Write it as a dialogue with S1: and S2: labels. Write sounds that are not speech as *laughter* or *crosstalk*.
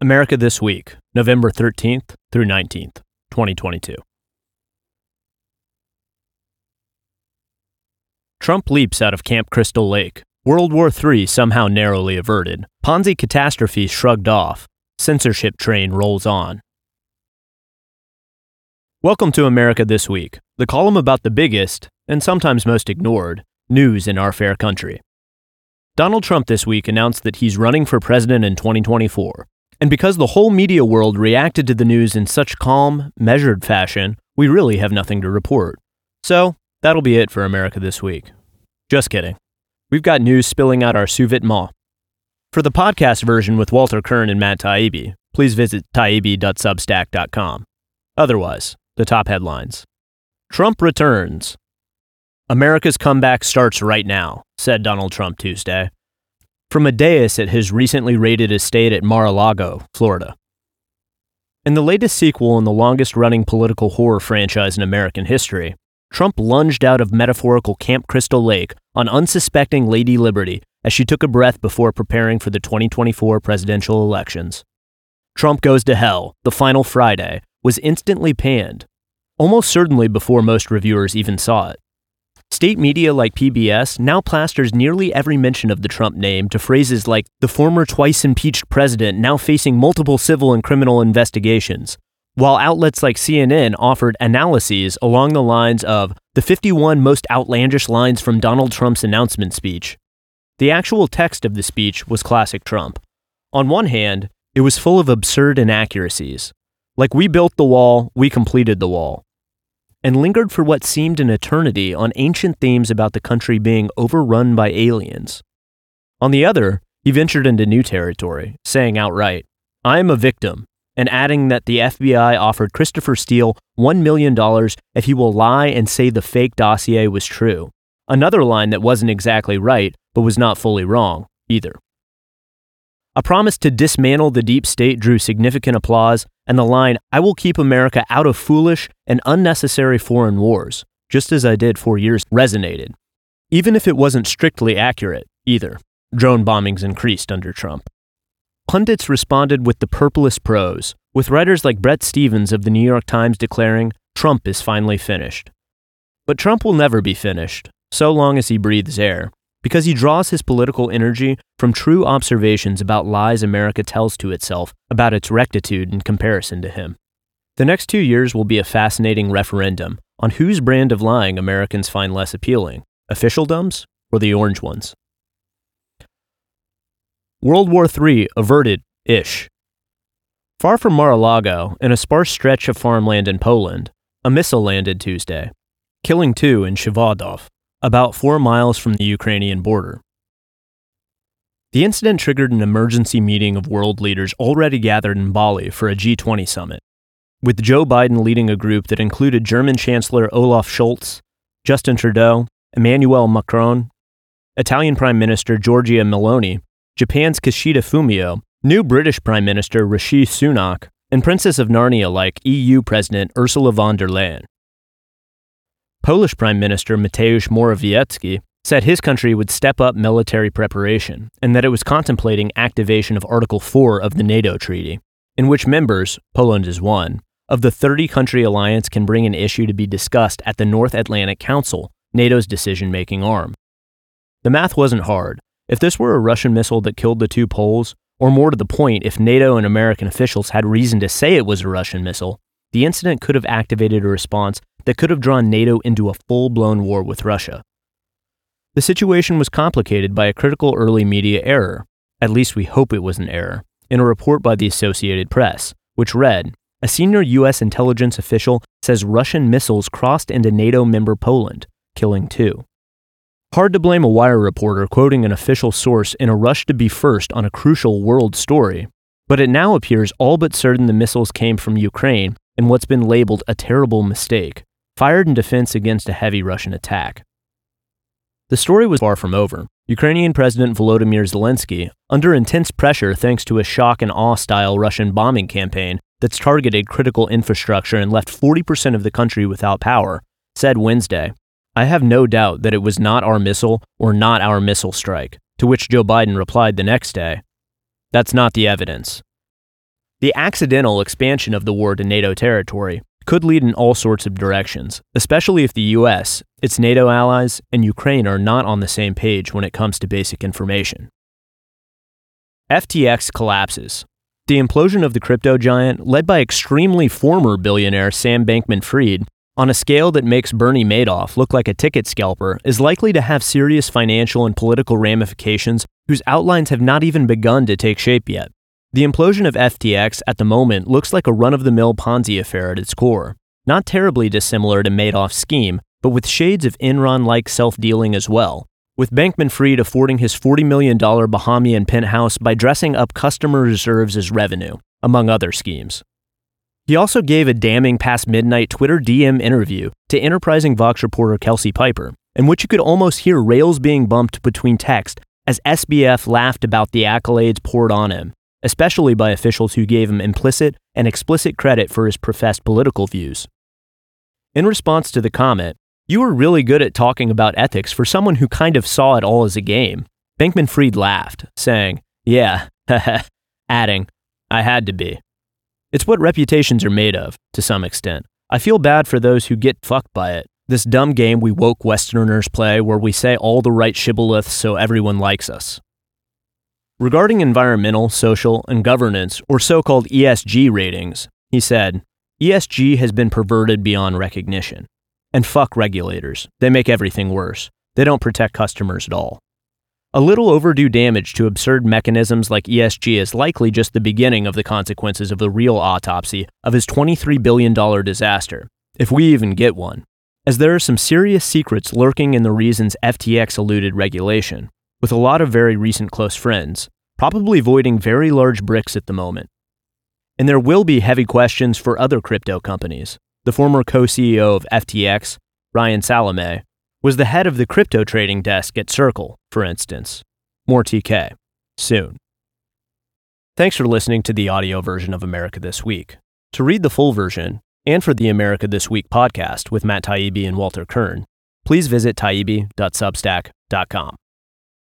S1: America This Week, November 13th through 19th, 2022. Trump leaps out of Camp Crystal Lake. World War III somehow narrowly averted. Ponzi catastrophe shrugged off. Censorship train rolls on. Welcome to America This Week, the column about the biggest, and sometimes most ignored, news in our fair country. Donald Trump this week announced that he's running for president in 2024, and because the whole media world reacted to the news in such calm, measured fashion, we really have nothing to report. So, that'll be it for America this week. Just kidding. We've got news spilling out our suvitement. For the podcast version with Walter Kirn and Matt Taibbi, please visit taibbi.substack.com. Otherwise, the top headlines. Trump returns. America's comeback starts right now, said Donald Trump Tuesday from a dais at his recently raided estate at Mar a Lago, Florida. In the latest sequel in the longest running political horror franchise in American history, Trump lunged out of metaphorical Camp Crystal Lake on unsuspecting Lady Liberty as she took a breath before preparing for the 2024 presidential elections. Trump Goes to Hell, the final Friday, was instantly panned, almost certainly before most reviewers even saw it. State media like PBS now plasters nearly every mention of the Trump name to phrases like the former twice impeached president now facing multiple civil and criminal investigations, while outlets like CNN offered analyses along the lines of the 51 most outlandish lines from Donald Trump's announcement speech. The actual text of the speech was classic Trump. On one hand, it was full of absurd inaccuracies. Like, we built the wall, we completed the wall and lingered for what seemed an eternity on ancient themes about the country being overrun by aliens. On the other, he ventured into new territory, saying outright, I am a victim, and adding that the FBI offered Christopher Steele $1 million if he will lie and say the fake dossier was true. Another line that wasn't exactly right, but was not fully wrong, either. A promise to dismantle the deep state drew significant applause, and the line, I will keep America out of foolish and unnecessary foreign wars, just as I did for years, resonated. Even if it wasn't strictly accurate, either. Drone bombings increased under Trump. Pundits responded with the purplest prose, with writers like Bret Stephens of the New York Times declaring, Trump is finally finished. But Trump will never be finished, so long as he breathes air because he draws his political energy from true observations about lies America tells to itself about its rectitude in comparison to him. The next two years will be a fascinating referendum on whose brand of lying Americans find less appealing officialdoms or the orange ones. World War III averted ish. Far from Mar a Lago, in a sparse stretch of farmland in Poland, a missile landed Tuesday, killing two in Przewodów about four miles from the Ukrainian border. The incident triggered an emergency meeting of world leaders already gathered in Bali for a G20 summit, with Joe Biden leading a group that included German Chancellor Olaf Scholz, Justin Trudeau, Emmanuel Macron, Italian Prime Minister Giorgia Meloni, Japan's Kishida Fumio, new British Prime Minister Rishi Sunak, and Princess of Narnia like EU President Ursula von der Leyen. Polish Prime Minister Mateusz Morawiecki said his country would step up military preparation and that it was contemplating activation of Article 4 of the NATO treaty, in which members, Poland is one, of the 30 country alliance can bring an issue to be discussed at the North Atlantic Council, NATO's decision making arm. The math wasn't hard. If this were a Russian missile that killed the two Poles, or more to the point, if NATO and American officials had reason to say it was a Russian missile, the incident could have activated a response that could have drawn NATO into a full blown war with Russia. The situation was complicated by a critical early media error, at least we hope it was an error, in a report by the Associated Press, which read A senior U.S. intelligence official says Russian missiles crossed into NATO member Poland, killing two. Hard to blame a wire reporter quoting an official source in a rush to be first on a crucial world story, but it now appears all but certain the missiles came from Ukraine in what's been labeled a terrible mistake fired in defense against a heavy Russian attack. The story was far from over. Ukrainian President Volodymyr Zelensky, under intense pressure thanks to a shock and awe style Russian bombing campaign that's targeted critical infrastructure and left 40% of the country without power, said Wednesday, I have no doubt that it was not our missile or not our missile strike, to which Joe Biden replied the next day, That's not the evidence. The accidental expansion of the war to NATO territory could lead in all sorts of directions, especially if the US, its NATO allies, and Ukraine are not on the same page when it comes to basic information. FTX collapses. The implosion of the crypto giant, led by extremely former billionaire Sam Bankman Fried, on a scale that makes Bernie Madoff look like a ticket scalper, is likely to have serious financial and political ramifications whose outlines have not even begun to take shape yet. The implosion of FTX at the moment looks like a run of the mill Ponzi affair at its core. Not terribly dissimilar to Madoff's scheme, but with shades of Enron like self dealing as well, with Bankman Fried affording his $40 million Bahamian penthouse by dressing up customer reserves as revenue, among other schemes. He also gave a damning past midnight Twitter DM interview to enterprising Vox reporter Kelsey Piper, in which you could almost hear rails being bumped between text as SBF laughed about the accolades poured on him especially by officials who gave him implicit and explicit credit for his professed political views. In response to the comment, you were really good at talking about ethics for someone who kind of saw it all as a game. Bankman Fried laughed, saying, Yeah, *laughs* adding, I had to be. It's what reputations are made of, to some extent. I feel bad for those who get fucked by it. This dumb game we woke Westerners play where we say all the right shibboleths so everyone likes us. Regarding environmental, social, and governance, or so called ESG ratings, he said, ESG has been perverted beyond recognition. And fuck regulators. They make everything worse. They don't protect customers at all. A little overdue damage to absurd mechanisms like ESG is likely just the beginning of the consequences of the real autopsy of his $23 billion disaster, if we even get one, as there are some serious secrets lurking in the reasons FTX eluded regulation with a lot of very recent close friends, probably voiding very large bricks at the moment. And there will be heavy questions for other crypto companies. The former co CEO of FTX, Ryan Salame, was the head of the crypto trading desk at Circle, for instance. More TK, soon. Thanks for listening to the audio version of America This Week. To read the full version, and for the America This Week podcast with Matt Taibbi and Walter Kirn, please visit taibbi.substack.com.